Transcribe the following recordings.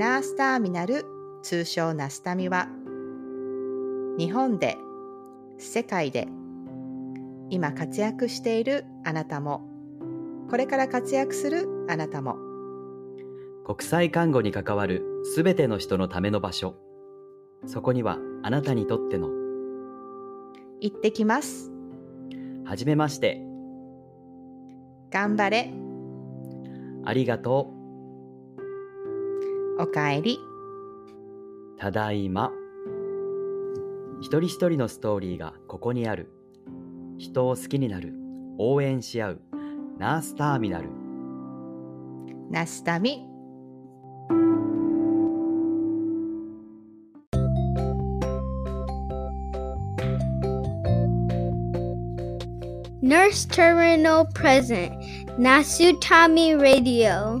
ナースターミナル通称ナスタミは日本で世界で今活躍しているあなたもこれから活躍するあなたも。国際看護に関わるすべての人のための場所。そこにはあなたにとっての行ってきます。はじめまして。頑張れ。ありがとおかえり。うただいま。一人一人のストーリーがここにある。人を好きになる。応援し合う。ナースターミナル。ナスタミ。Nurse Terminal Present, Nasutami Radio.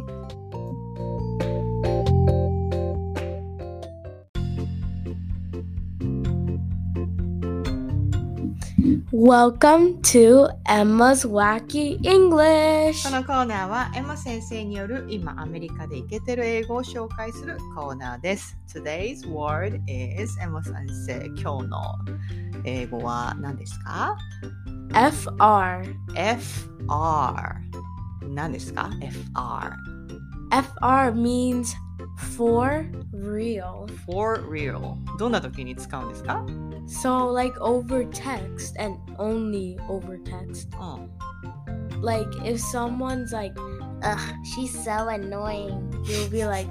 Welcome to Emma's Wacky こ English. のコーナーはエマ先生による今アメリカでイケてる英語を紹介するコーナーです。Today's word is エマ先生今日の英語は何ですか？FR. ?FR 何ですか ?FR FR means for real. for real どんな時に使うんですか？So, like over text and only over text. うん。Like, if someone's like, ugh, she's so annoying, you'll be like,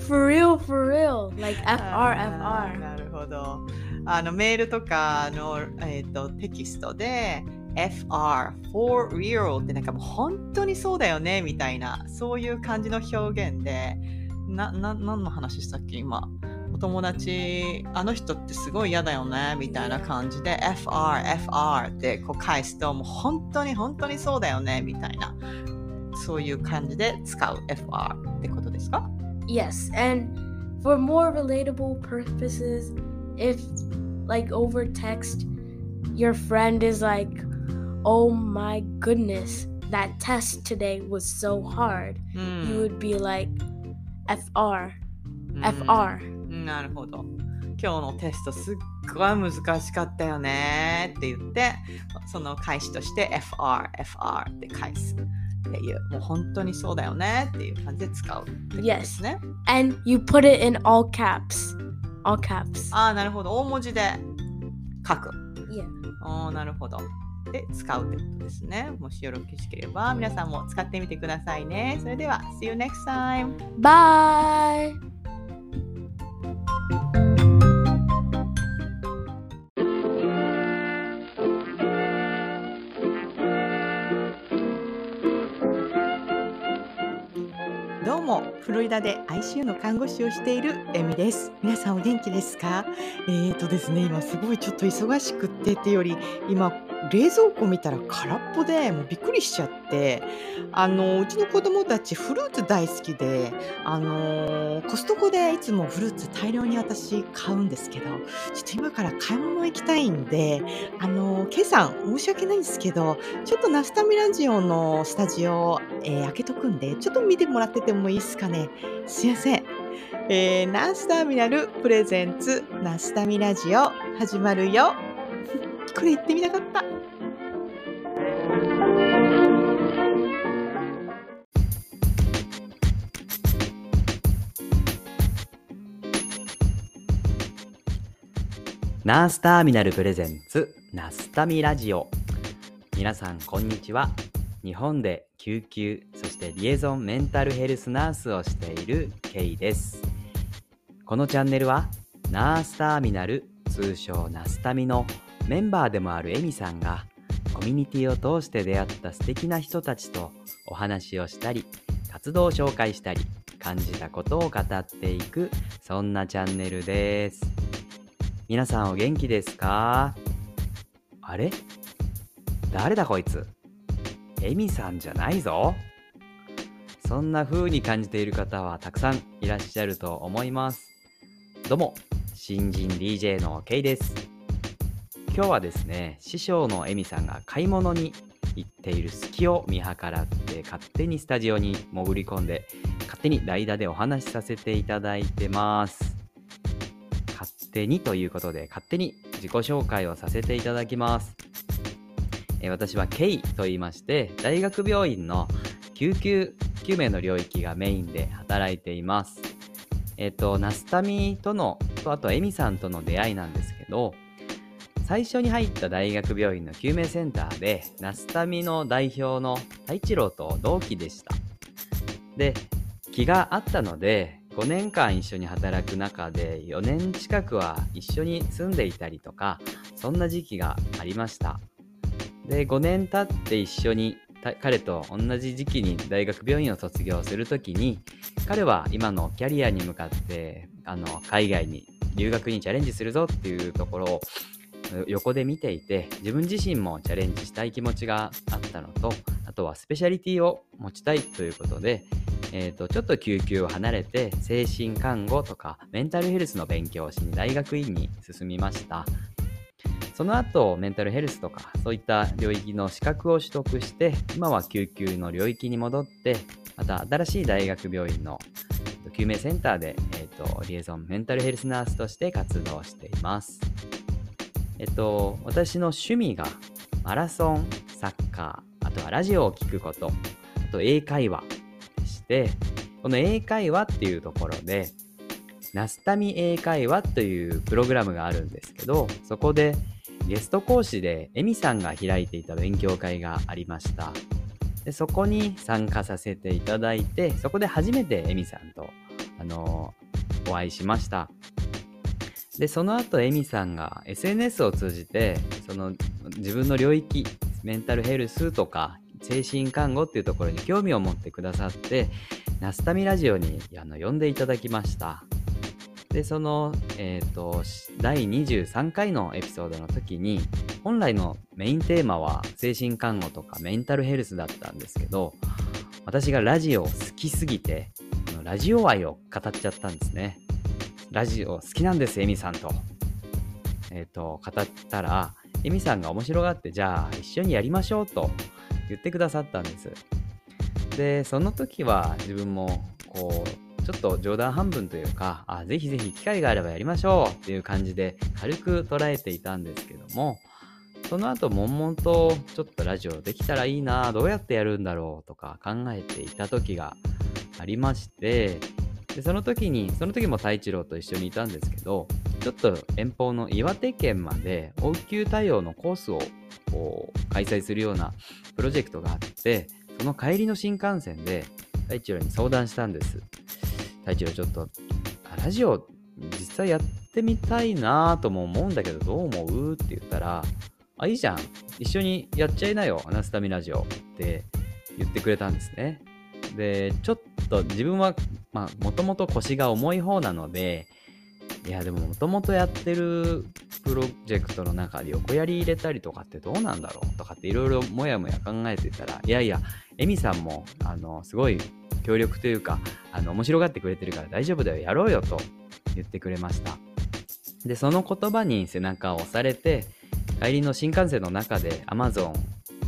for real, for real. Like, FR, FR. なるほど。あのメールとかの、えー、とテキストで FR for real ってなんかもう本当にそうだよねみたいなそういう感じの表現でなな何の話したっけ今お友達あの人ってすごい嫌だよねみたいな感じで FR FR ってこう返すともう本当に本当にそうだよねみたいなそういう感じで使う FR ってことですか Yes, and for more relatable purposes, if like over text, your friend is like, oh my goodness, that test today was so hard, う you ん would be like, FR, うん FR. なるほど。今日のテストすっごい難しかったよねって言って、その返しとして FR、FR って返すっていう、もう本当にそうだよねっていう感じで使うってことですね。And you put it in all caps. All caps. ああ、なるほど。大文字で書く。Yeah. ああ、なるほど。で、使うってことですね。もしよろしければ、皆さんも使ってみてくださいね。それでは、See you next time! Bye. フロリダで ICU の看護師をしているエミです。皆さんお元気ですか？えーとですね今すごいちょっと忙しくってっていうより今冷蔵庫見たら空っぽでもうびっくりしちゃってあのうちの子供たちフルーツ大好きであのコストコでいつもフルーツ大量に私買うんですけどちょっと今から買い物行きたいんであのケイさん申し訳ないんですけどちょっとナスタミラジオのスタジオ、えー開けとくんで、ちょっと見てもらっててもいいですかね。すいません。えーナスターミナルプレゼンツナスタミラジオ始まるよ。これ言ってみたかった。ナースターミナルプレゼンツナスタミラジオ。皆さんこんにちは。日本で救急そしてリエゾンメンタルヘルスナースをしているケイです。このチャンネルはナースターミナル通称ナスタミのメンバーでもあるエミさんがコミュニティを通して出会った素敵な人たちとお話をしたり活動を紹介したり感じたことを語っていくそんなチャンネルです。皆さんお元気ですか？あれ？誰だこいつ？エミさんじゃないぞ。そんな風に感じている方はたくさんいらっしゃると思います。どうも新人 DJ のケイです。今日はですね師匠のエミさんが買い物に言っている隙を見計らって勝手にスタジオに潜り込んで勝手に代打でお話しさせていただいてます。勝手にということで勝手に自己紹介をさせていただきます。え私はケイと言いまして大学病院の救急救命の領域がメインで働いています。えっ、とナスタミとのとあとエミさんとの出会いなんですけど最初に入った大学病院の救命センターでナスタミの代表の太一郎と同期でした。で気があったので5年間一緒に働く中で4年近くは一緒に住んでいたりとかそんな時期がありました。で5年経って一緒に彼と同じ時期に大学病院を卒業するときに彼は今のキャリアに向かってあの海外に留学にチャレンジするぞっていうところを横で見ていて自分自身もチャレンジしたい気持ちがあったのとあとはスペシャリティを持ちたいということで、えー、とちょっと救急を離れて精神看護とかメンタルヘルスの勉強をしに大学院に進みました。その後メンタルヘルスとかそういった領域の資格を取得して今は救急の領域に戻ってまた新しい大学病院の救命センターで、えー、とリエゾンメンタルヘルスナースとして活動しています。えっと、私の趣味がマラソン、サッカー、あとはラジオを聴くこと、あと英会話でして、この英会話っていうところで、ナスタミ英会話というプログラムがあるんですけど、そこでゲスト講師でエミさんが開いていた勉強会がありました。でそこに参加させていただいて、そこで初めてエミさんと、あのお会いしました。でその後エミさんが SNS を通じてその自分の領域メンタルヘルスとか精神看護っていうところに興味を持ってくださってナスタミラジオにあの呼んでいただきました。でその、えー、と第23回のエピソードの時に本来のメインテーマは精神看護とかメンタルヘルスだったんですけど私がラジオ好きすぎてラジオ愛を語っちゃったんですね。ラジオ好きなんです、エミさんと。えっ、と、語ったら、エミさんが面白がって、じゃあ一緒にやりましょうと言ってくださったんです。で、その時は自分も、こう、ちょっと冗談半分というか、あ、ぜひぜひ機会があればやりましょうっていう感じで軽く捉えていたんですけども、その後、悶々とちょっとラジオできたらいいな、どうやってやるんだろうとか考えていた時がありまして、でその時にその時も太一郎と一緒にいたんですけどちょっと遠方の岩手県まで応急対応のコースをこう開催するようなプロジェクトがあってその帰りの新幹線で太一郎に相談したんです。太一郎ちょっとラジオ実際やってみたいなとも思うんだけどどう思う？って言ったらあいいじゃん。一緒にやっちゃいなよアナスタミラジオって言ってくれたんですね。でちょっと自分はまあもともと腰が重い方なのでいやでももともとやってるプロジェクトの中で横やり入れたりとかってどうなんだろうとかっていろいろもやもや考えてたらいやいやエミさんもあのすごい協力というかあの面白がってくれてるから大丈夫だよやろうよと言ってくれました。でその言葉に背中を押されて帰りの新幹線の中で Amazon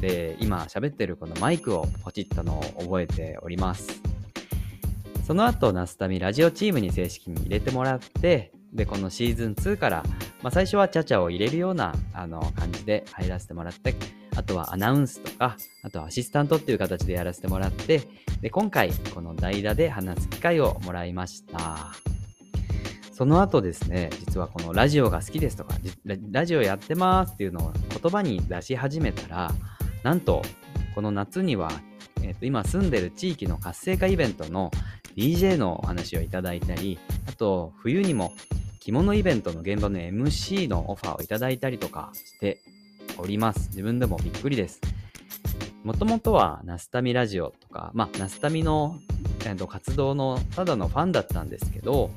で今喋ってるこのマイクをポチったのを覚えております。その後ナスタミラジオチームに正式に入れてもらってでこのシーズン2から、まあ、最初はチャチャを入れるようなあの感じで入らせてもらってあとはアナウンスとかあとはアシスタントっていう形でやらせてもらってで今回この代打で話す機会をもらいました。その後ですね実はこのラジオが好きですとかラジオやってますっていうのを言葉に出し始めたらなんとこの夏には、えーと今住んでる地域の活性化イベントの DJ のお話をいただいたりあと冬にも着物イベントの現場の MC のオファーをいただいたりとかしております。自分でもびっくりです。もともとはナスタミラジオとか、まあ、ナスタミの、えーと活動のただのファンだったんですけど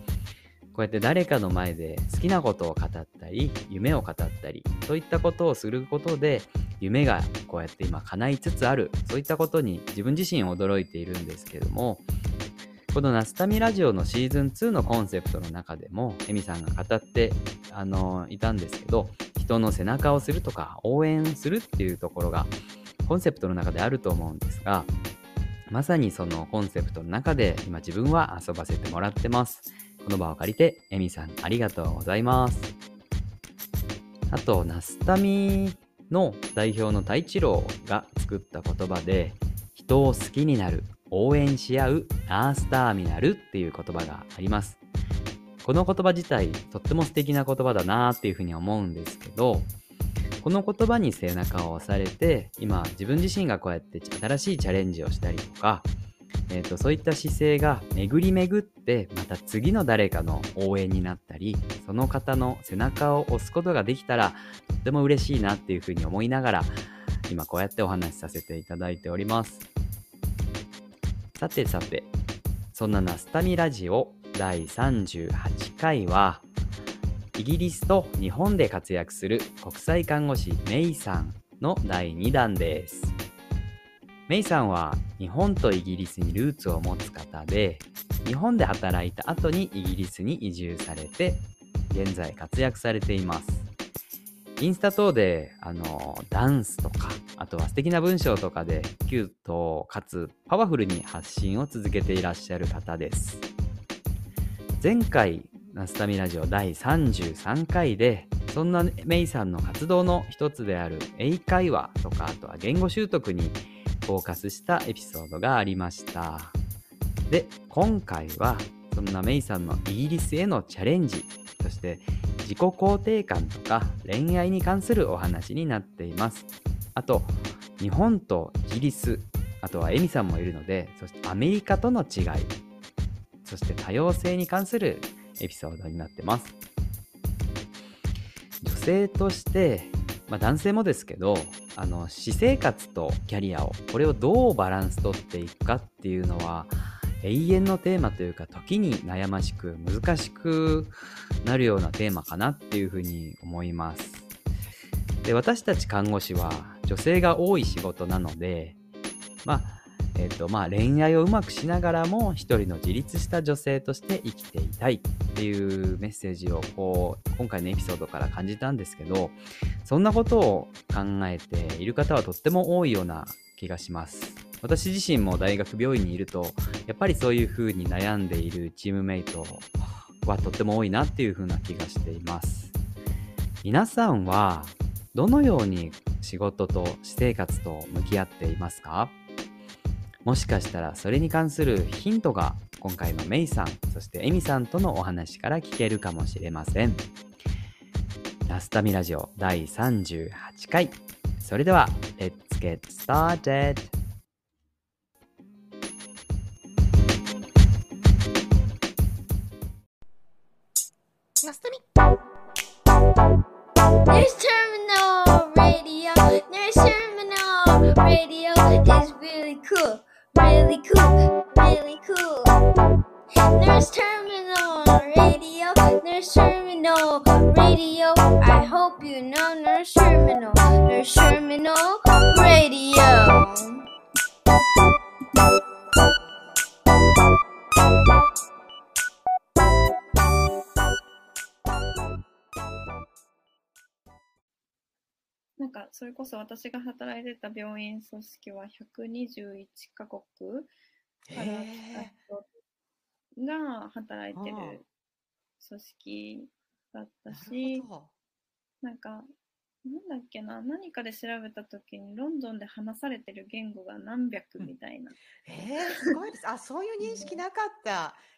こうやって誰かの前で好きなことを語ったり夢を語ったりそういったことをすることで夢がこうやって今叶いつつある。そういったことに自分自身驚いているんですけどもこのナスタミラジオのシーズン2のコンセプトの中でもエミさんが語ってあのいたんですけど人の背中をするとか応援するっていうところがコンセプトの中であると思うんですが、まさにそのコンセプトの中で今自分は遊ばせてもらってます。この場を借りて、エミさんありがとうございます。あと、ナスタミの代表の太一郎が作った言葉で、人を好きになる、応援し合う、ナースターミナルっていう言葉があります。この言葉自体、とっても素敵な言葉だなっていうふうに思うんですけど、この言葉に背中を押されて、今自分自身がこうやって新しいチャレンジをしたりとか、えーと、そういった姿勢が巡り巡ってまた次の誰かの応援になったりその方の背中を押すことができたらとっても嬉しいなっていうふうに思いながら今こうやってお話しさせていただいておりますさてさてそんなナスタミラジオ第38回はイギリスと日本で活躍する国際看護師メイさんの第2弾です。メイさんは日本とイギリスにルーツを持つ方で日本で働いた後にイギリスに移住されて現在活躍されています。インスタ等であのダンスとかあとは素敵な文章とかでキュートかつパワフルに発信を続けていらっしゃる方です前回ナスタミラジオ第33回でそんなメイさんの活動の一つである英会話とかあとは言語習得にフォーカスしたエピソードがありました。で、今回はそんなメイさんのイギリスへのチャレンジ、そして自己肯定感とか恋愛に関するお話になっています。あと、日本とイギリス、あとはエミさんもいるので、そしてアメリカとの違い、そして多様性に関するエピソードになってます。女性としてまあ、男性もですけどあの私生活とキャリアをこれをどうバランスとっていくかっていうのは永遠のテーマというか時に悩ましく難しくなるようなテーマかなっていうふうに思います。で私たち看護師は女性が多い仕事なのでまあえーとまあ、恋愛をうまくしながらも一人の自立した女性として生きていたいっていうメッセージをこう今回のエピソードから感じたんですけどそんなことを考えている方はとっても多いような気がします。私自身も大学病院にいるとやっぱりそういうふうに悩んでいるチームメイトはとっても多いなっていうふうな気がしています皆さんはどのように仕事と私生活と向き合っていますか？もしかしたらそれに関するヒントが今回のメイさん、そしてエミさんとのお話から聞けるかもしれません。ラスタミラジオ第38回。それでは、Let's get started! れこそ私が働いてた病院組織は121カ国から来た人が働いてる組織だったなし。なんかなんだっけな何かで調べた時にロンドンで話されてる言語が何百みたいな、えー、すごいです。あ、そういう認識なかった。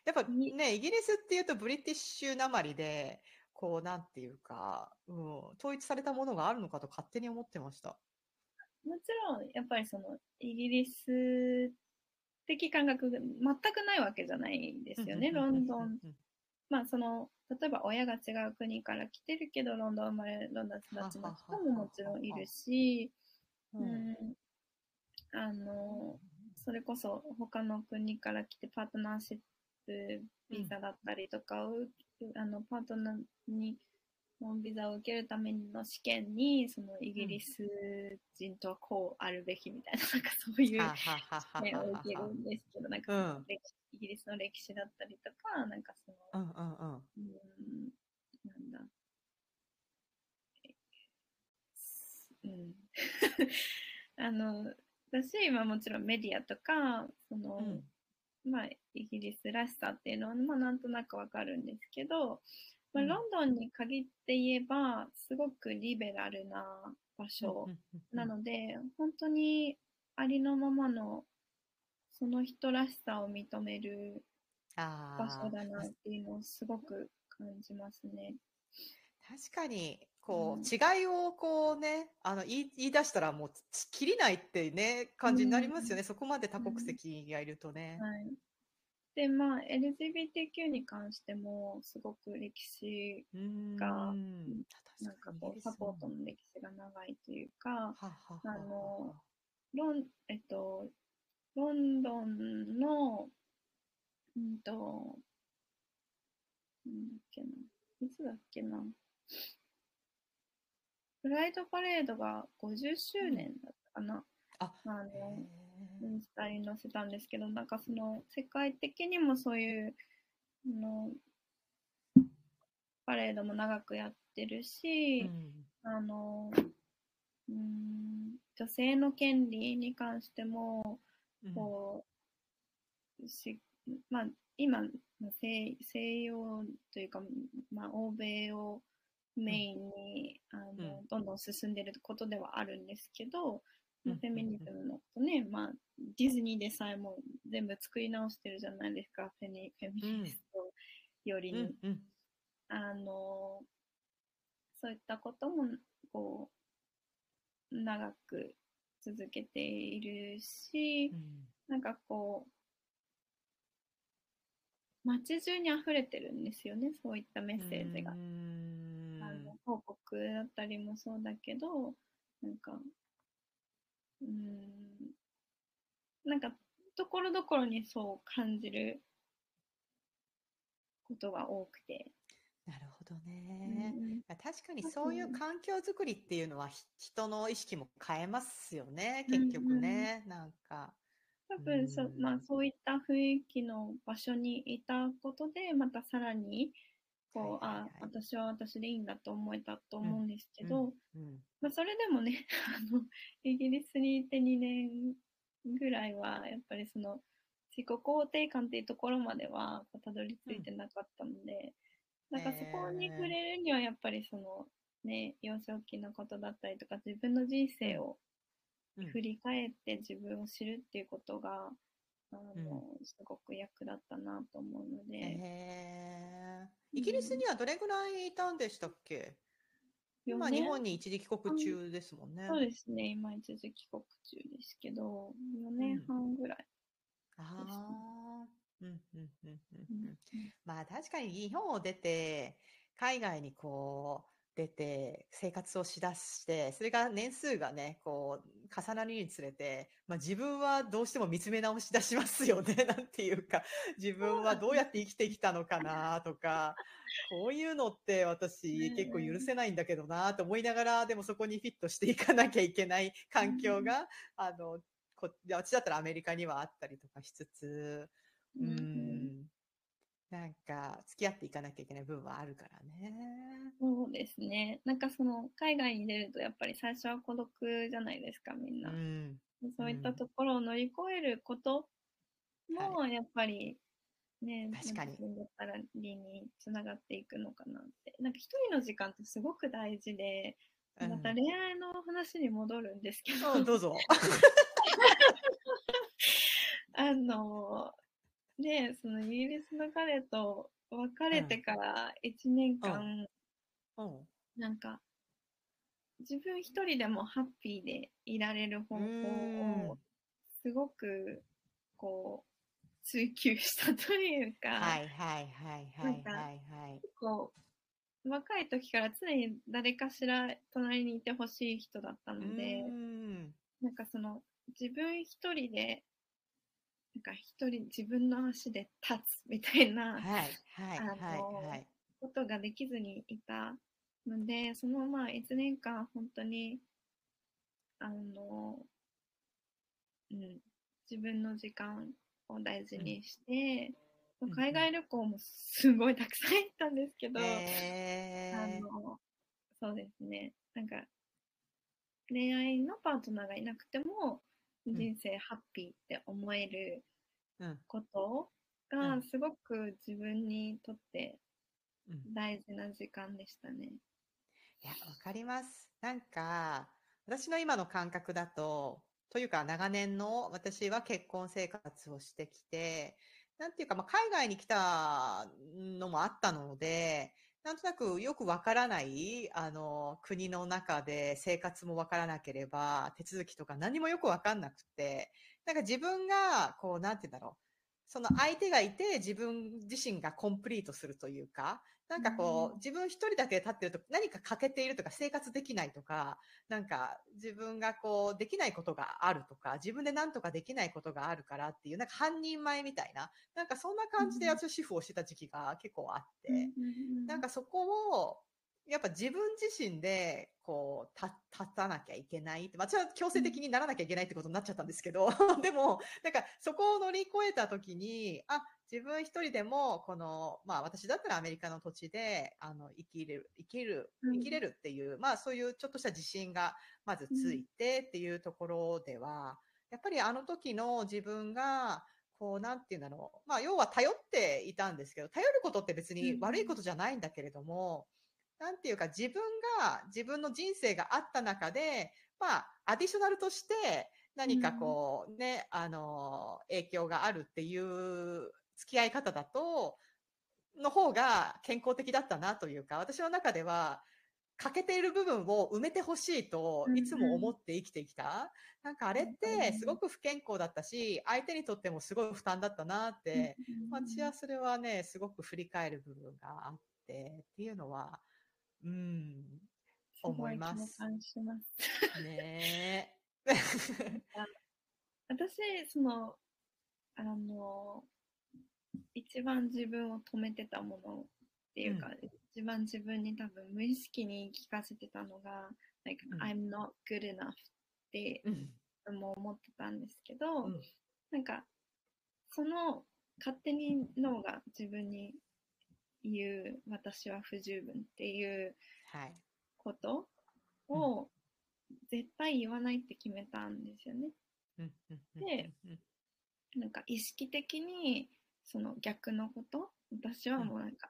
やっぱにね、イギリスっていうとブリティッシュなまりで、こう、なんていうか、うん、統一されたものがあるのかと勝手に思ってました。もちろんやっぱりそのイギリス的感覚が全くないわけじゃないんですよね、ロンドン。まあその例えば親が違う国から来てるけどロンドン生まれロンドン育ちの人ももちろんいるし、ううん。ん、あのそれこそ他の国から来てパートナーシップビザだったりとかを、あのパートナーにのビザを受けるための試験にそのイギリス人とはこうあるべきみたいな,、なんかそういう試験をは受けるんですけどなんかその歴史イギリスの歴史だったりとかなんかその、うんうんうん。うんなんだ。うん。あの、私はもちろんメディアとか、その、まあ、イギリスらしさっていうのは、まあ、なんとなくわかるんですけど、まあ、ロンドンに限って言えば、すごくリベラルな場所なので、本当にありのままのその人らしさを認める場所だなっていうのをすごく感じますね。確かにこう、うん、違いをこうねあの言い言い出したらもう切りないってね感じになりますよね、うん、そこまで多国籍がいるとね。はい、でまあ LGBTQ に関してもすごく歴史がなんかこうサポートの歴史が長いというかあのロンえっとロンドンのうんとなんだっけないつだっけなプライドパレードが50周年だったかな。ああのインスタに載せたんですけど、なんかその世界的にもそういうのパレードも長くやってるし、うん、あのうん女性の権利に関してもこう、うん、しまあ、今西西洋というか、まあ、欧米をメインに、あの、どんどん進んでることではあるんですけど、フェミニズムのことね、まあ、ディズニーでさえも全部作り直してるじゃないですか、フェミフェミニストよりに。あの、そういったことも、こう、長く続けているし、なんかこう、街中に溢れてるんですよね、そういったメッセージが。広告だったりもそうだけど、なんか、うん、なんか、ところどころにそう感じることが多くて。なるほどね、うん、確かにそういう環境づくりっていうのは人の意識も変えますよね、結局ね、うん、なんか。多分そ、まあ、そういった雰囲気の場所にいたことで、またさらに、こう、あ、私は私でいいんだと思えたと思うんですけど、まあ、それでもね、あの、イギリスにいて2年ぐらいは、やっぱりその、自己肯定感っていうところまではたどり着いてなかったので、うん、なんかそこに触れるにはやっぱりその、ね、幼少期のことだったりとか、自分の人生を振り返って自分を知るっていうことが、あの、うん、すごく役立ったなと思うので。へイギリスにはどれぐらいいたんでしたっけ、うん、今、日本に一時帰国中ですもんね。そうですね、今一時帰国中ですけど、4年半ぐらい、ね。うん、ああ。うんうん。うんうん、まあ確かに日本を出て海外にこう出て生活をしだして、それが年数がね、こう、重なるにつれて、まあ自分はどうしても見つめ直し出しますよね、なんていうか、自分はどうやって生きてきたのかなとか、こういうのって私結構許せないんだけどなと思いながら、でもそこにフィットしていかなきゃいけない環境が、あの、こ私だったらアメリカにはあったりとかしつつ、うん、なんか、付き合っていかなきゃいけない部分はあるからね。そうですね。なんかその、海外に出るとやっぱり最初は孤独じゃないですか、みんな。うん、そういったところを乗り越えることも、やっぱり、ね、確かに。自分だったら理につながっていくのかなって。なんか一人の時間ってすごく大事で、また恋愛の話に戻るんですけど。うん、どうぞ。あの、で、そのイギリスの彼と別れてから1年間、うん、なんか、自分一人でもハッピーでいられる方法を、すごく、こう、追求したというか、はいはいはいはいはいはい。こう、若い時から常に誰かしら隣にいてほしい人だったので、なんかその、自分一人でなんか一人自分の足で立つみたいな、はいはいあの、はい、ことができずにいたので、そのまあ1年間本当に、あの、うん、自分の時間を大事にして、うん、海外旅行もすごいたくさん行ったんですけど、えー、あの、そうですね、なんか、恋愛のパートナーがいなくてもん人生ハッピーって思えるうん。ことうんがすごく自分にとってうん。大事な時間でしたね。いや、わかります。なんか、私の今の感覚だと、というか長年の私は結婚生活をしてきて、なんていうか、まあ、海外に来たのもあったので、なんとなくよくわからない、あの、国の中で生活もわからなければ、手続きとか何もよくわかんなくて、なんか自分が、こう、なんて言うんだろう。その相手がいて自分自身がコンプリートするというか、なんかこう、うん。自分一人だけ立ってると何か欠けているとか生活できないとか、なんか自分がこうできないことがあるとか、自分で何とかできないことがあるからっていう、なんか半人前みたいな、なんかそんな感じでうん。私は主婦をしてた時期が結構あって、なんかかそこを、やっぱ自分自身で、こう、立立たなきゃいけないって、まあ、私は強制的にならなきゃいけないってことになっちゃったんですけど、でも、なんかそこを乗り越えたときに、あ、自分一人でも、この、まあ私だったらアメリカの土地で、あの、生きれる、生きる、うん。生きれるっていう、まあそういうちょっとした自信がまずついてっていうところでは、やっぱりあの時の自分が、こう、なんていうんだろう。まあ、要は頼っていたんですけど、頼ることって別に悪いことじゃないんだけれども、なんていうか自分が、自分の人生があった中で、まあ、アディショナルとして何かこう、ね、あの、影響があるっていう付き合い方だと、の方が健康的だったなというか、私の中では、欠けている部分を埋めてほしいといつも思って生きてきた。なんかあれってす。ごく不健康だったし、相手にとってもすごい負担だったなって、私はそれはね、すごく振り返る部分があってっていうのは、うん、思います。共感します。ねえ。私、その、あの、一番自分を止めてたものっていうか、一番自分に多分無意識に聞かせてたのが、like, うん。I'm not good enough ってうん。も思ってたんですけど、うん。なんか、その勝手に脳が自分に言う私は不十分っていうはい。ことを絶対言わないって決めたんですよね。でうんなんか意識的にその逆のこと私はもうなんか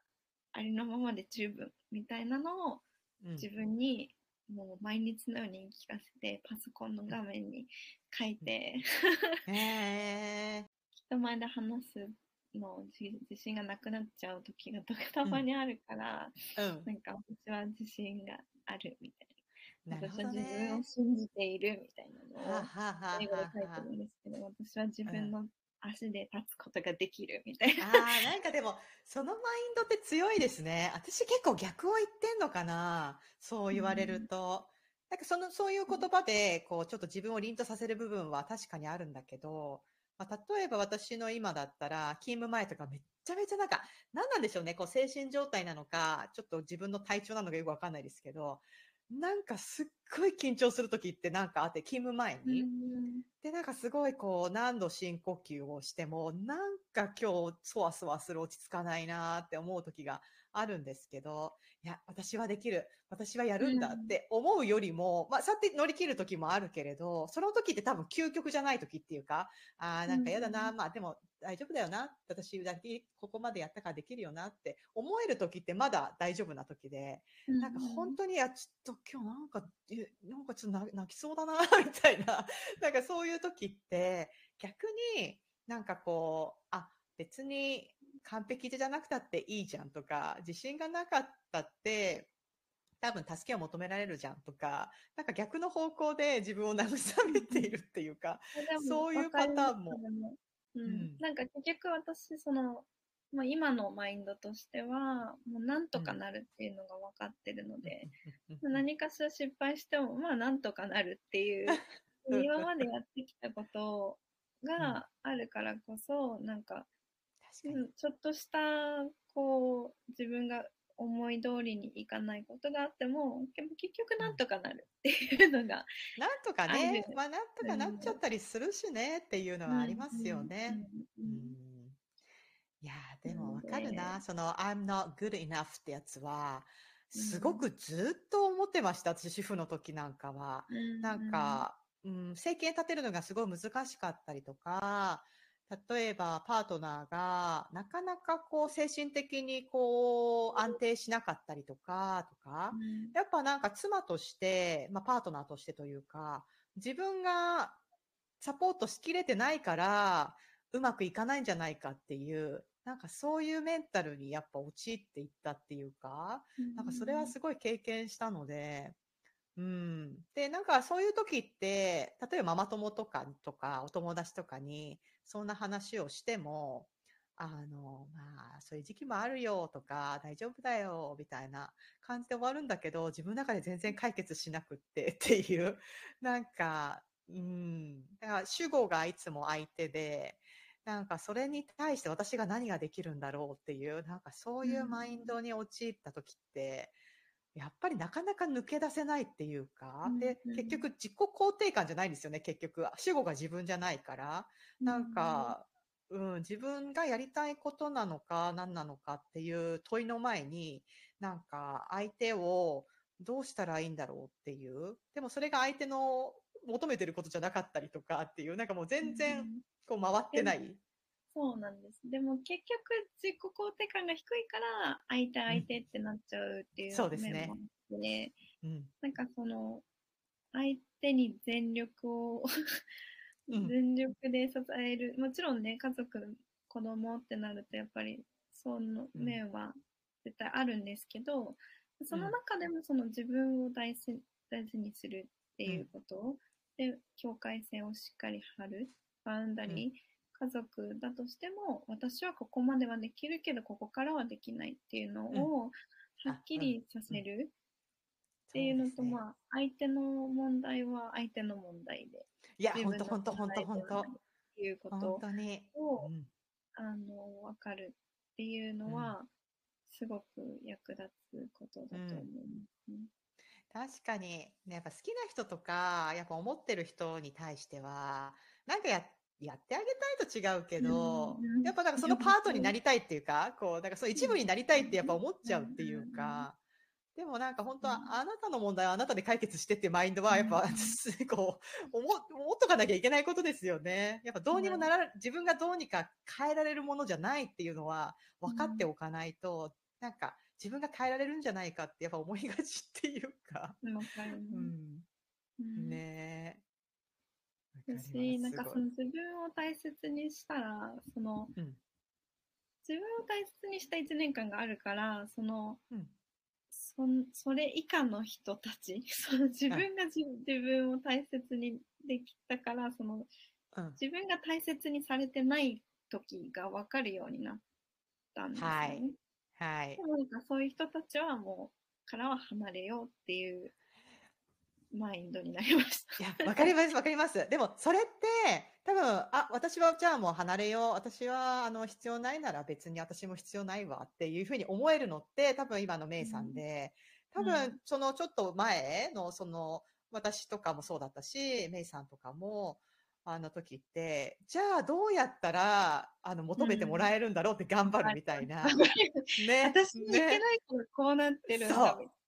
ありのままで十分みたいなのをうん自分にもう毎日のように聞かせてパソコンの画面に書いて 人前で話すの自自信がなくなっちゃう時がたまにあるから、うんなんか私は自信があるみたいななるほど私は自分ねを。信じているみたいなのを英語で書いてるんですけど、私は自分の足で立つことができるみたいな。ああ、なんかでも、そのマインドって強いですね。私結構逆を言ってんのかなそう言われると。なんかその、そういう言葉で、こう、ちょっと自分を凛とさせる部分は確かにあるんだけど、まあ、例えば私の今だったら、勤務前とかめっちゃめちゃなんか、何なんでしょうね、こう、精神状態なのか、ちょっと自分の体調なのかよくわかんないですけど、なんかすっごい緊張するときってなんかあって、勤務前に。で、なんかすごいこう、何度深呼吸をしても、なんか今日、そわそわする落ち着かないなーって思う時があるんですけど、いや、私はできる。私はやるんだって思うよりも、まあ、そうやって乗り切る時もあるけれど、その時って多分究極じゃない時っていうか、ああ、なんかやだな、うんまあでも大丈夫だよな。私だけここまでやったからできるよなって思える時ってまだ大丈夫な時で、なんか本当に、いや、ちょっと今日なんか、えなんかちょっと泣泣きそうだな、みたいな。なんかそういう時って、逆になんかこう、あ、別に完璧じゃなくたっていいじゃんとか、自信がなかったって、多分助けを求められるじゃんとか、なんか逆の方向で自分を慰めているっていうか、そういうパターンも。うん。うん。なんか結局私、その、まあ、今のマインドとしては、もうなんとかなるっていうのが分かってるので、何かしら失敗しても、まあなんとかなるっていう、今までやってきたことがあるからこそ、なんか、確かに。ちょっとした、こう、自分が思い通りにいかないことがあっても、けど結局なんとかなるっていうのが、なんとかねまあなんとかなっちゃったりするしねっていうのはありますよね。うんうんうんうんいやー、でもわかるな。その、I'm not good enough ってやつは、すごくずっと思ってました。私、主婦の時なんかは。なんか、うん、生計立てるのがすごい難しかったりとか、例えばパートナーがなかなかこう精神的にこう安定しなかったりとか、とか、うんやっぱなんか妻として、まあパートナーとしてというか、自分がサポートしきれてないから、うまくいかないんじゃないかっていう、なんかそういうメンタルにやっぱ陥っていったっていうか、なんかそれはすごい経験したので、うん。で、なんかそういう時って、例えばママ友とかとかお友達とかにそんな話をしても、あの、まあ、そういう時期もあるよとか、大丈夫だよ、みたいな感じで終わるんだけど、自分の中で全然解決しなくって っていう、なんか、うん。だから主語がいつも相手で、なんかそれに対して私が何ができるんだろうっていう、なんかそういうマインドに陥った時って、やっぱりなかなか抜け出せないっていうか、うんで、うん結局自己肯定感じゃないんですよね、結局。主語が自分じゃないから。なんか、うん、自分がやりたいことなのか何なのかっていう問いの前に、なんか相手をどうしたらいいんだろうっていう。でもそれが相手の求めてることじゃなかったりとかっていう、なんかもう全う然んこう回ってない。そうなんです。でも結局自己肯定感が低いから相手相手ってなっちゃうっていうそうですね。面もあって、うん。なんかその相手に全力をうん。全力で支える、もちろんね家族子供ってなるとやっぱりその面は絶対あるんですけど、その中でもその自分を大事大事にするっていうこと、で境界線をしっかり張る。バウンダリー、家族だとしても私はここまではできるけどここからはできないっていうのをはっきりさせるっていうのと、まあ相手の問題は相手の問題でいや、本当本当本当本当っていうこ本と。をうん。あの分かるっていうのは、すごく役立つことだと思いますね。確かに、ね、やっぱ好きな人とか、やっぱ思ってる人に対しては、なんかや、やってあげたいと違うけどやっぱなんかそのパートになりたいっていうか、こう、なんかその一部になりたいってやっぱ思っちゃうっていうか、でもなんか本当はうん。あなたの問題はあなたで解決してっていうマインドはやっぱこう思思っとかなきゃいけないことですよね。やっぱどうにもなら、自分がどうにか変えられるものじゃないっていうのは分かっておかないと、なんか自分が変えられるんじゃないかってやっぱ思いがちっていうか。うん。ねえ。私、なんかその自分を大切にしたら、その、うん自分を大切にした1年間があるから、その、うんそんそれ以下の人たち、その自分が自自分を大切にできたから、そのうん。自分が大切にされてない時が分かるようになったんですよね。はいはいで。もなんかそういう人たちはもう、からは離れようっていうマインドになりました。いや、わかります、わかります。でも、それって、多分、あ、私はじゃあもう離れよう。私は、あの、必要ないなら別に私も必要ないわっていうふうに思えるのって、多分今のメイさんで、多う分、そのちょっと前の、その、私とかもそうだったし、メイさんとかも、あの時って、じゃあどうやったら、あの、求めてもらえるんだろうって頑張るみたいな。ね。私にいけねないからこうなってるんだ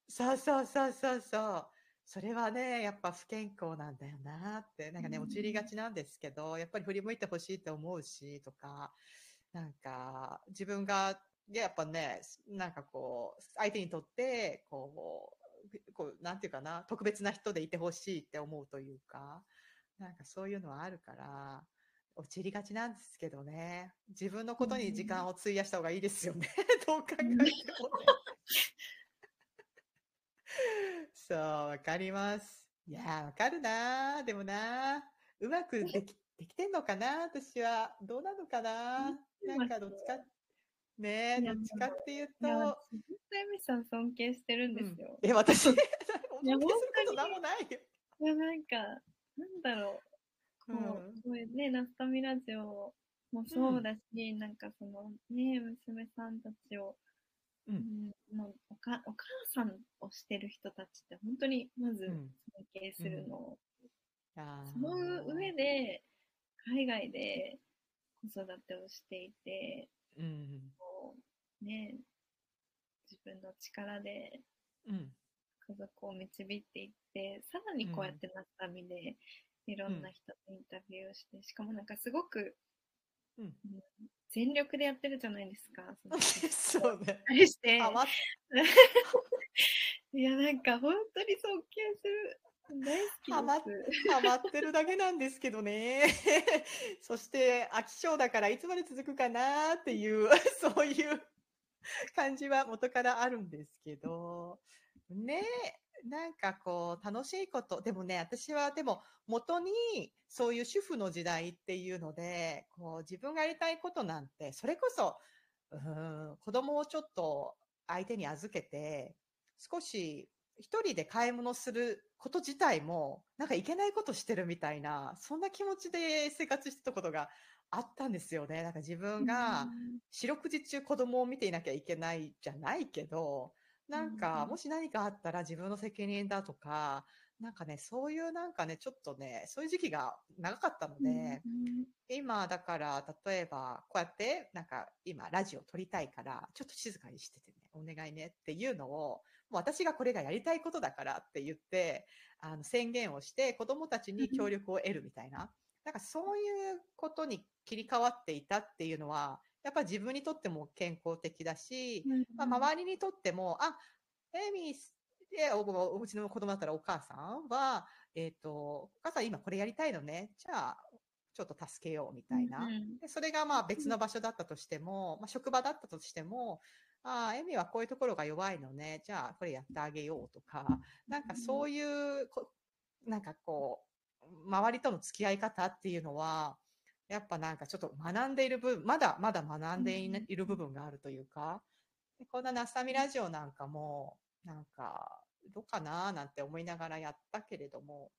そうそうそうそうそう。それはね、やっぱ不健康なんだよなって、なんかね、うん陥りがちなんですけど、やっぱり振り向いてほしいって思うし、とか、なんか、自分が、やっぱね、なんかこう、相手にとって、こう、こう、なんていうかな、特別な人でいてほしいって思うというか、なんかそういうのはあるから、陥りがちなんですけどね、自分のことに時間を費やした方がいいですよね、どう考えてもね。そう、わかります。いやー、わかるなー。でもなー、うまくでき、できてんのかな私は。どうなのかな？なんかどっちか、ねえ、どっちかっていうと、私、ずっとエミさん尊敬してるんですよ。え、私、尊敬することなんもないよ。いや、なんか、なんだろう。こう、うんこういうね、ナスタミラジオもそうだし、なんかそのね、娘さんたちを、うん。うおかお母さんをしてる人たちって本当にまずうん。尊敬するの。を、あー。その上で海外で子育てをしていて、うん。こうね、自分の力でうん。家族を導いていって、さらにこうやってなったみで、いろんな人とインタビューをして、しかもなんかすごく、うんうん全力でやってるじゃないですか。そ うね。あれして、いや、なんか本当に尊敬する。大好き。ハマってるだけなんですけどね。そして飽き性だからいつまで続くかなっていう、そういう感じは元からあるんですけど、ねなんかこう楽しいこと、でもね、私はでも元にそういう主婦の時代っていうので、こう自分がやりたいことなんて、それこそ、うーん、子供をちょっと相手に預けて、少し一人で買い物すること自体も、なんかいけないことしてるみたいな、そんな気持ちで生活してたことがあったんですよね。なんか自分が四六時中子供を見ていなきゃいけないじゃないけど、なんかうんもし何かあったら自分の責任だとか、なんかね、そういうなんかね、ちょっとね、そういう時期が長かったので、うん今だから例えばこうやってなんか今ラジオ撮りたいからちょっと静かにしててねお願いねっていうのをもう私がこれがやりたいことだからって言ってあの宣言をして子供たちに協力を得るみたいな。なんかそういうことに切り替わっていたっていうのはやっぱり自分にとっても健康的だし、まあ、周りにとっても、あ、エミで、おおうちの子供だったらお母さんは、えっ、と、お母さん今これやりたいのね。じゃあ、ちょっと助けようみたいな。うんでそれがまあ別の場所だったとしても、まあ、職場だったとしても、ああ、エミはこういうところが弱いのね。じゃあ、これやってあげようとか、なんかそういうこ、なんかこう、周りとの付き合い方っていうのは、やっぱなんかちょっと学んでいる部分、まだまだ学んでい,、る部分があるというか、でこんなナスタミラジオなんかも、なんか、どうかななんて思いながらやったけれども、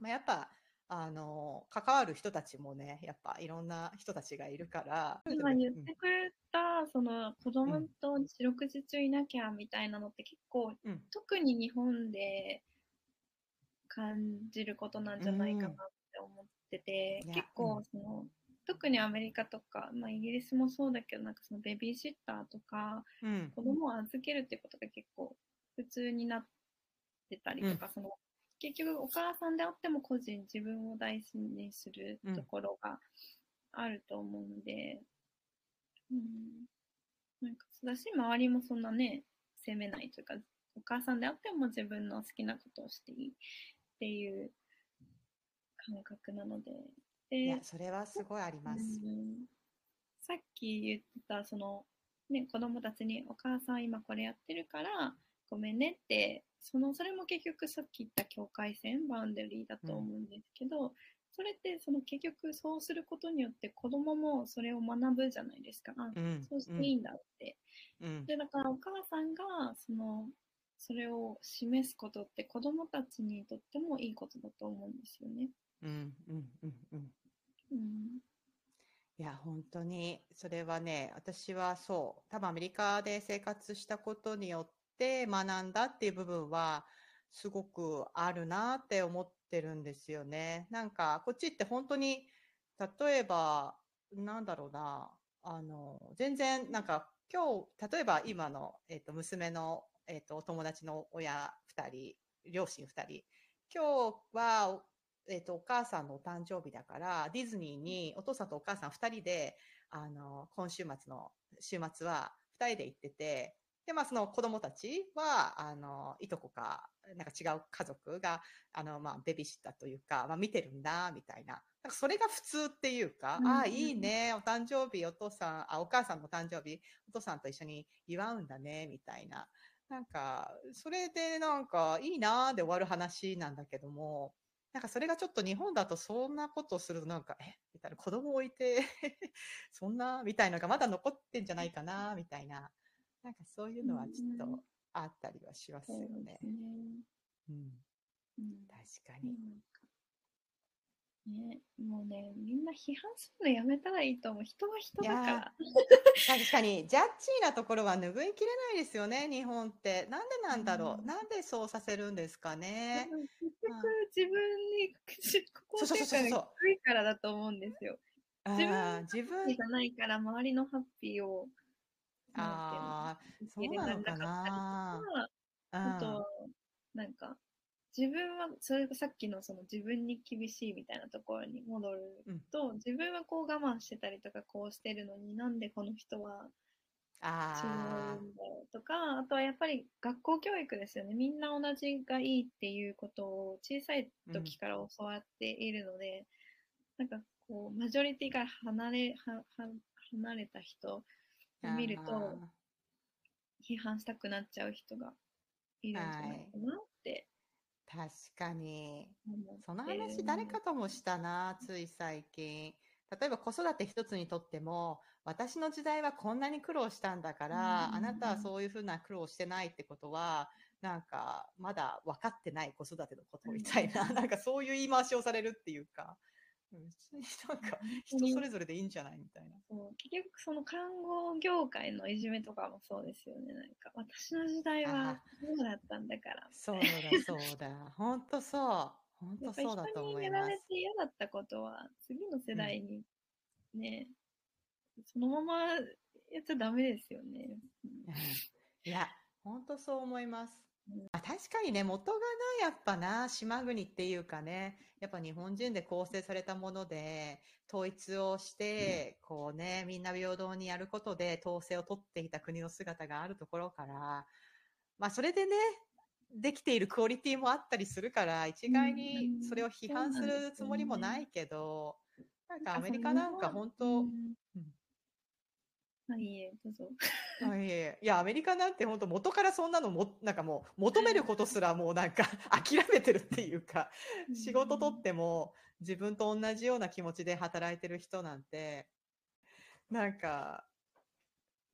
まあ、やっぱ、あの、関わる人たちもね、やっぱいろんな人たちがいるから、今言ってくれた、その子供と四六時中いなきゃみたいなのって結構、うん。特に日本で感じることなんじゃないかなって思ってて、うんいや結構その、特にアメリカとか、まあ、イギリスもそうだけどなんかそのベビーシッターとかうん、子供を預けるってことが結構普通になってたりとか、その結局お母さんであっても個人自分を大事にするところがあると思うので、うん、なんかだし周りもそんなね責めないというかお母さんであっても自分の好きなことをしていいっていう感覚なのででいや、それはすごいあります。うんさっき言ってたその、ね、子供たちに「お母さん今これやってるからごめんね」ってそのそれも結局さっき言った境界線バウンダリーだと思うんですけど、それってその結局そうすることによって子供もそれを学ぶじゃないですか。あうん、そうしていいんだって。うん、でだからお母さんがそのそれを示すことって子供たちにとってもいいことだと思うんですよね。うん、うん、うん、うん。うんいや、本当に、それはね、私はそう、多分アメリカで生活したことによって学んだっていう部分は、すごくあるなって思ってるんですよね。なんか、こっちって本当に、例えば、なんだろうな、あの、全然、なんか、今日、例えば今の、えっと、娘の、えっと、お友達の親二人、両親二人、今日は、えっと、お母さんのお誕生日だから、ディズニーにお父さんとお母さん二人で、あの、今週末の週末は二人で行ってて、で、まあ、その子供たちは、あの、いとこか、なんか違う家族が、あの、まあ、ベビーシッターというか、まあ、見てるんだ、みたいな。なんかそれが普通っていうか、うんああ、いいね、お誕生日、お父さん、あ、お母さんのお誕生日、お父さんと一緒に祝うんだね、みたいな。なんか、それでなんか、いいなーで終わる話なんだけども、なんかそれがちょっと日本だとそんなことをするとなんか、え？みたいな、子供置いて そんなみたいのがまだ残ってんじゃないかなみたいな。なんかそういうのはちょっとあったりはしますよね。うん、うん確かに。ね、もうね、みんな批判するのやめたらいいと思う。人は人だから。確かに、ジャッジーなところは拭いきれないですよね、日本って。なんでなんだろう。うんなんでそうさせるんですかね。結局、自分に肯定感が低いからだと思うんですよ。あ自分ー自分じゃないから、周りのハッピーを、ああ、そうなのかな。あとは、なんか、自分は、それがさっきのその自分に厳しいみたいなところに戻ると、自分はこう我慢してたりとかこうしてるのになんでこの人は違あうんだろうとか、あとはやっぱり学校教育ですよね。みんな同じがいいっていうことを小さい時から教わっているので、なんかこう、マジョリティから離れ、はは離れた人をあ。見ると、あ批判したくなっちゃう人がいるんじゃないかなってー確かに。その話誰かともしたな、つい最近。例えば子育て一つにとっても、私の時代はこんなに苦労したんだから、うんあなたはそういうふうな苦労してないってことは、なんかまだ分かってない子育てのことみたいな、うんなんかそういう言い回しをされるっていうか、うん別になんか人それぞれでいいんじゃないみたいな。結局その看護業界のいじめとかもそうですよね。なんか私の時代はあそうだったんだから。そうだ、そうだ。ほんとそう。ほんとそうだと人思いますにやられて。嫌だったことは次の世代にね、そのままやっちゃダメですよね。うんうんいや、ほんとそう思いますうん。あ確かにね、元がな、やっぱな、島国っていうかね、やっぱ日本人で構成されたもので、統一をして、こうね、みんな平等にやることで統制を取っていた国の姿があるところから、まあそれでね、できているクオリティもあったりするから、一概にそれを批判するつもりもないけど、なんかアメリカなんか本う当、んあ、いいえ、どうぞ。あいえいえいや、アメリカなんて本当元からそんなのも、なんかもう求めることすらもうなんか 諦めてるっていうか、仕事取っても自分と同じような気持ちで働いてる人なんて、なんか、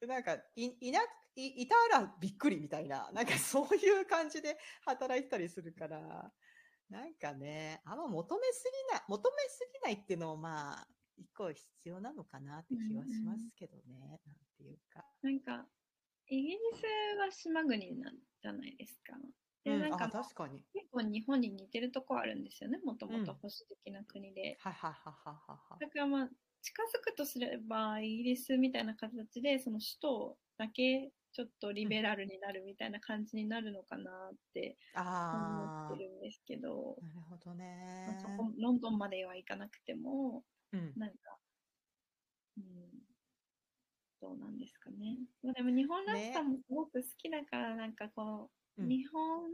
なんかい、いな、いいたらびっくりみたいな、なんか そういう感じで働いてたりするから、なんかね、あんま求めすぎない、求めすぎないっていうのもまあ、一個必要なのかなって気はしますけどね、なんていうか。なんか、イギリスは島国なんじゃないですか。で、うんなんかあ、確かに。結構日本に似てるとこあるんですよね。もともうんと保守的な国で。はははははは。だからまあ、近づくとすれば、イギリスみたいな形で、その首都だけちょっとリベラルになるみたいな感じになるのかなって思あってるんですけど、あ、なるほどまねあ。そこロンドンまでは行かなくても、うん。なんか、うん、どうなんですかね。まあ、でも日本らしさもすごく好きだから、なんかこう、うん日本、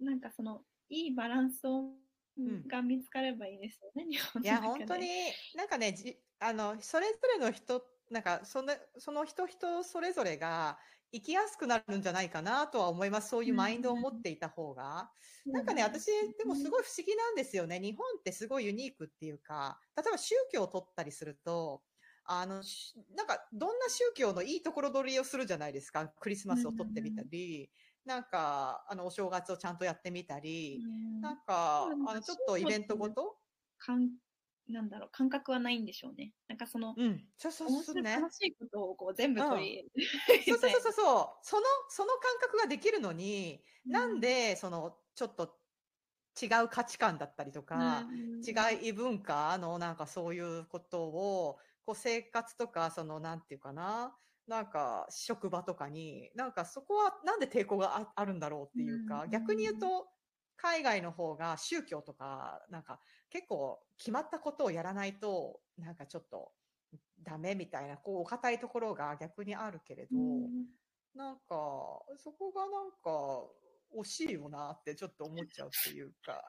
なんかその、いいバランスを、んが見つかればいいですよね、日本いや、本当に、なんかね、じ、あの、それぞれの人、なんか、その、その人人それぞれが生きやすくなるんじゃないかなとは思います。そういうマインドを持っていた方が。なんかね、私、でもすごい不思議なんですよね。日本ってすごいユニークっていうか、例えば宗教を取ったりすると、あの、しなんか、どんな宗教のいいところ取りをするじゃないですか。クリスマスを取ってみたり、なんか、あの、お正月をちゃんとやってみたり、うんなんか、うんあの、ちょっとイベントごと。感なんだろう、感覚はないんでしょうね。なんかその、うん。そうそうそうね。楽しいことをこう全部取り入れるそうそうそうそう。その、その感覚ができるのに、うん。なんで、その、ちょっと違う価値観だったりとか、うん違い異文化のなんかそういうことを、こう生活とか、その、なんていうかな、なんか職場とかに、なんかそこはなんで抵抗がああるんだろうっていうか、うん。逆に言うと、海外の方が宗教とか、なんか結構決まったことをやらないと、なんかちょっとダメみたいな、こうお堅いところが逆にあるけれど、うんなんか、そこがなんか惜しいよなってちょっと思っちゃうっていうか。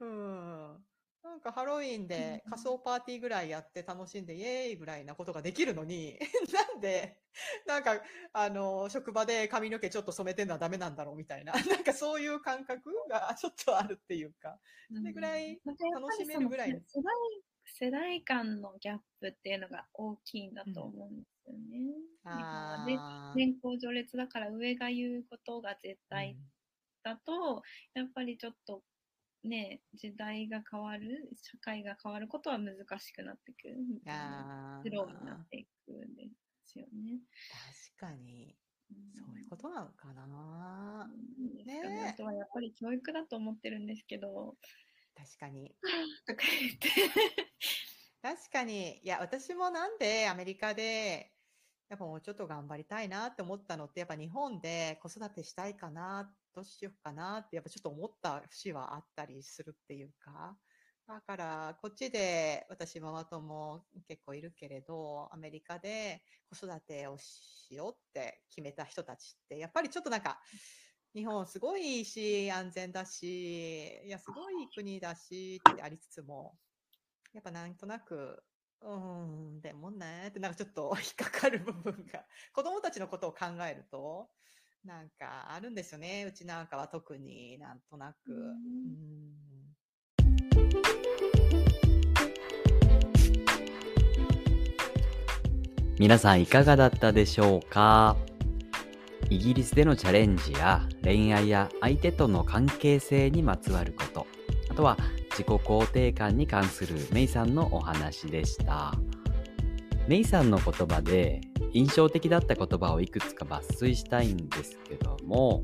うん。なんかハロウィンでうん仮装パーティーぐらいやって楽しんでイエーイぐらいなことができるのに、なんで、なんか、あの、職場で髪の毛ちょっと染めてんのはダメなんだろうみたいな、なんかそういう感覚がちょっとあるっていうか。それぐらい楽しめるぐらい世代世代間のギャップっていうのが大きいんだと思うんですよね。日本はねあー。年功序列だから上が言うことが絶対だと、やっぱりちょっとね、時代が変わる、社会が変わることは難しくなってくるあスローになーっていくんですよね。確かに、うんそういうことなのかな。うんねねえあとはやっぱり教育だと思ってるんですけど、確かに。とか言って。確かに。いや、私もなんでアメリカで、やっぱもうちょっと頑張りたいなって思ったのって、やっぱ日本で子育てしたいかな、どうしようかなって、やっぱちょっと思った節はあったりするっていうか、だから、こっちで私、ママ友結構いるけれど、アメリカで子育てをしようって決めた人たちって、やっぱりちょっとなんか、日本すごいし、安全だし、いや、すごい国だしってありつつも、やっぱなんとなく、うん、でもねってなんかちょっと引っかかる部分が、子供たちのことを考えると、なんかあるんですよね。うちなんかは特になんとなく。うんうん皆さんいかがだったでしょうか？イギリスでのチャレンジや恋愛や相手との関係性にまつわること、あとは自己肯定感に関するメイさんのお話でした。メイさんの言葉で印象的だった言葉をいくつか抜粋したいんですけども、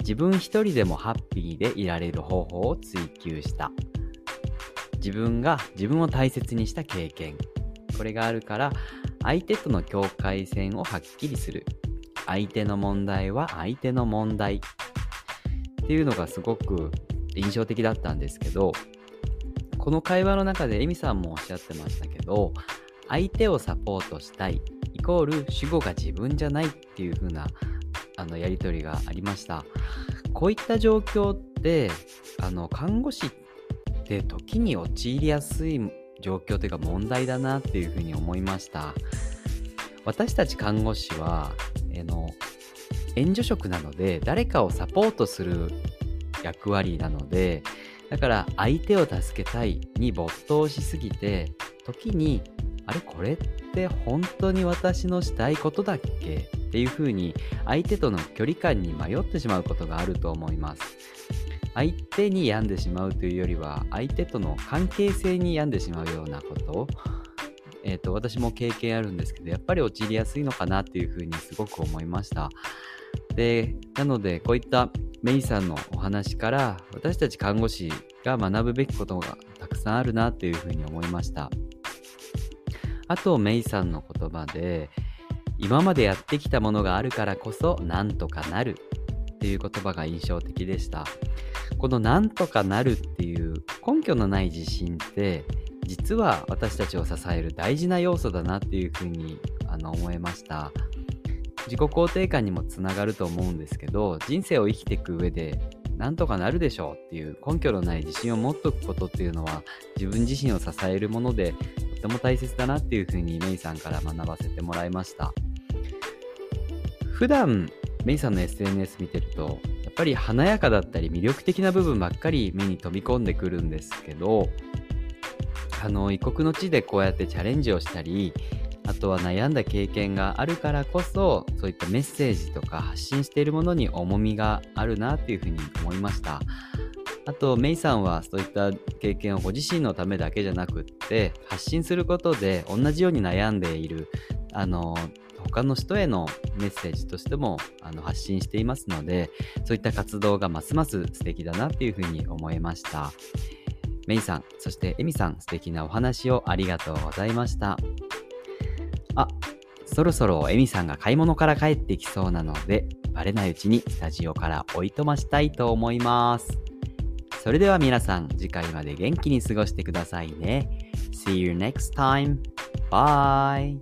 自分一人でもハッピーでいられる方法を追求した。自分が自分を大切にした経験。これがあるから相手との境界線をはっきりする。相手の問題は相手の問題。っていうのがすごく印象的だったんですけど、この会話の中でエミさんもおっしゃってましたけど、相手をサポートしたい、イコール主語が自分じゃないっていう風なあのやりとりがありました。こういった状況って、あの看護師って時に陥りやすい状況というか問題だなっていうふうに思いました。私たち看護師は、えの援助職なので誰かをサポートする役割なのでだから相手を助けたいに没頭しすぎて時にあれこれって本当に私のしたいことだっけ？っていうふうに相手との距離感に迷ってしまうことがあると思います。相手に病んでしまうというよりは相手との関係性に病んでしまうようなこと。えー、と私も経験あるんですけどやっぱり陥りやすいのかなっていうふうにすごく思いました。でなのでこういったメイさんのお話から私たち看護師が学ぶべきことがたくさんあるなっていうふうに思いました。あとメイさんの言葉で今までやってきたものがあるからこそなんとかなるっていう言葉が印象的でした。このなんとかなるっていう根拠のない自信って実は私たちを支える大事な要素だなっていうふうにあの思いました。自己肯定感にもつながると思うんですけど人生を生きていく上でなんとかなるでしょうっていう根拠のない自信を持っておくことっていうのは自分自身を支えるものでとても大切だなっていうふうにメイさんから学ばせてもらいました。普段メイさんの SNS 見てるとやっぱり華やかだったり魅力的な部分ばっかり目に飛び込んでくるんですけどあの異国の地でこうやってチャレンジをしたりあとは悩んだ経験があるからこそそういったメッセージとか発信しているものに重みがあるなっていうふうに思いました。あとメイさんはそういった経験をご自身のためだけじゃなくって発信することで同じように悩んでいるあの他の人へのメッセージとしてもあの発信していますのでそういった活動がますます素敵だなっていうふうに思いました。メイさんそしてエミさん素敵なお話をありがとうございました。あそろそろエミさんが買い物から帰ってきそうなのでバレないうちにスタジオからおいとましたいと思いますそれでは皆さん次回まで元気に過ごしてくださいね See you next time. Bye.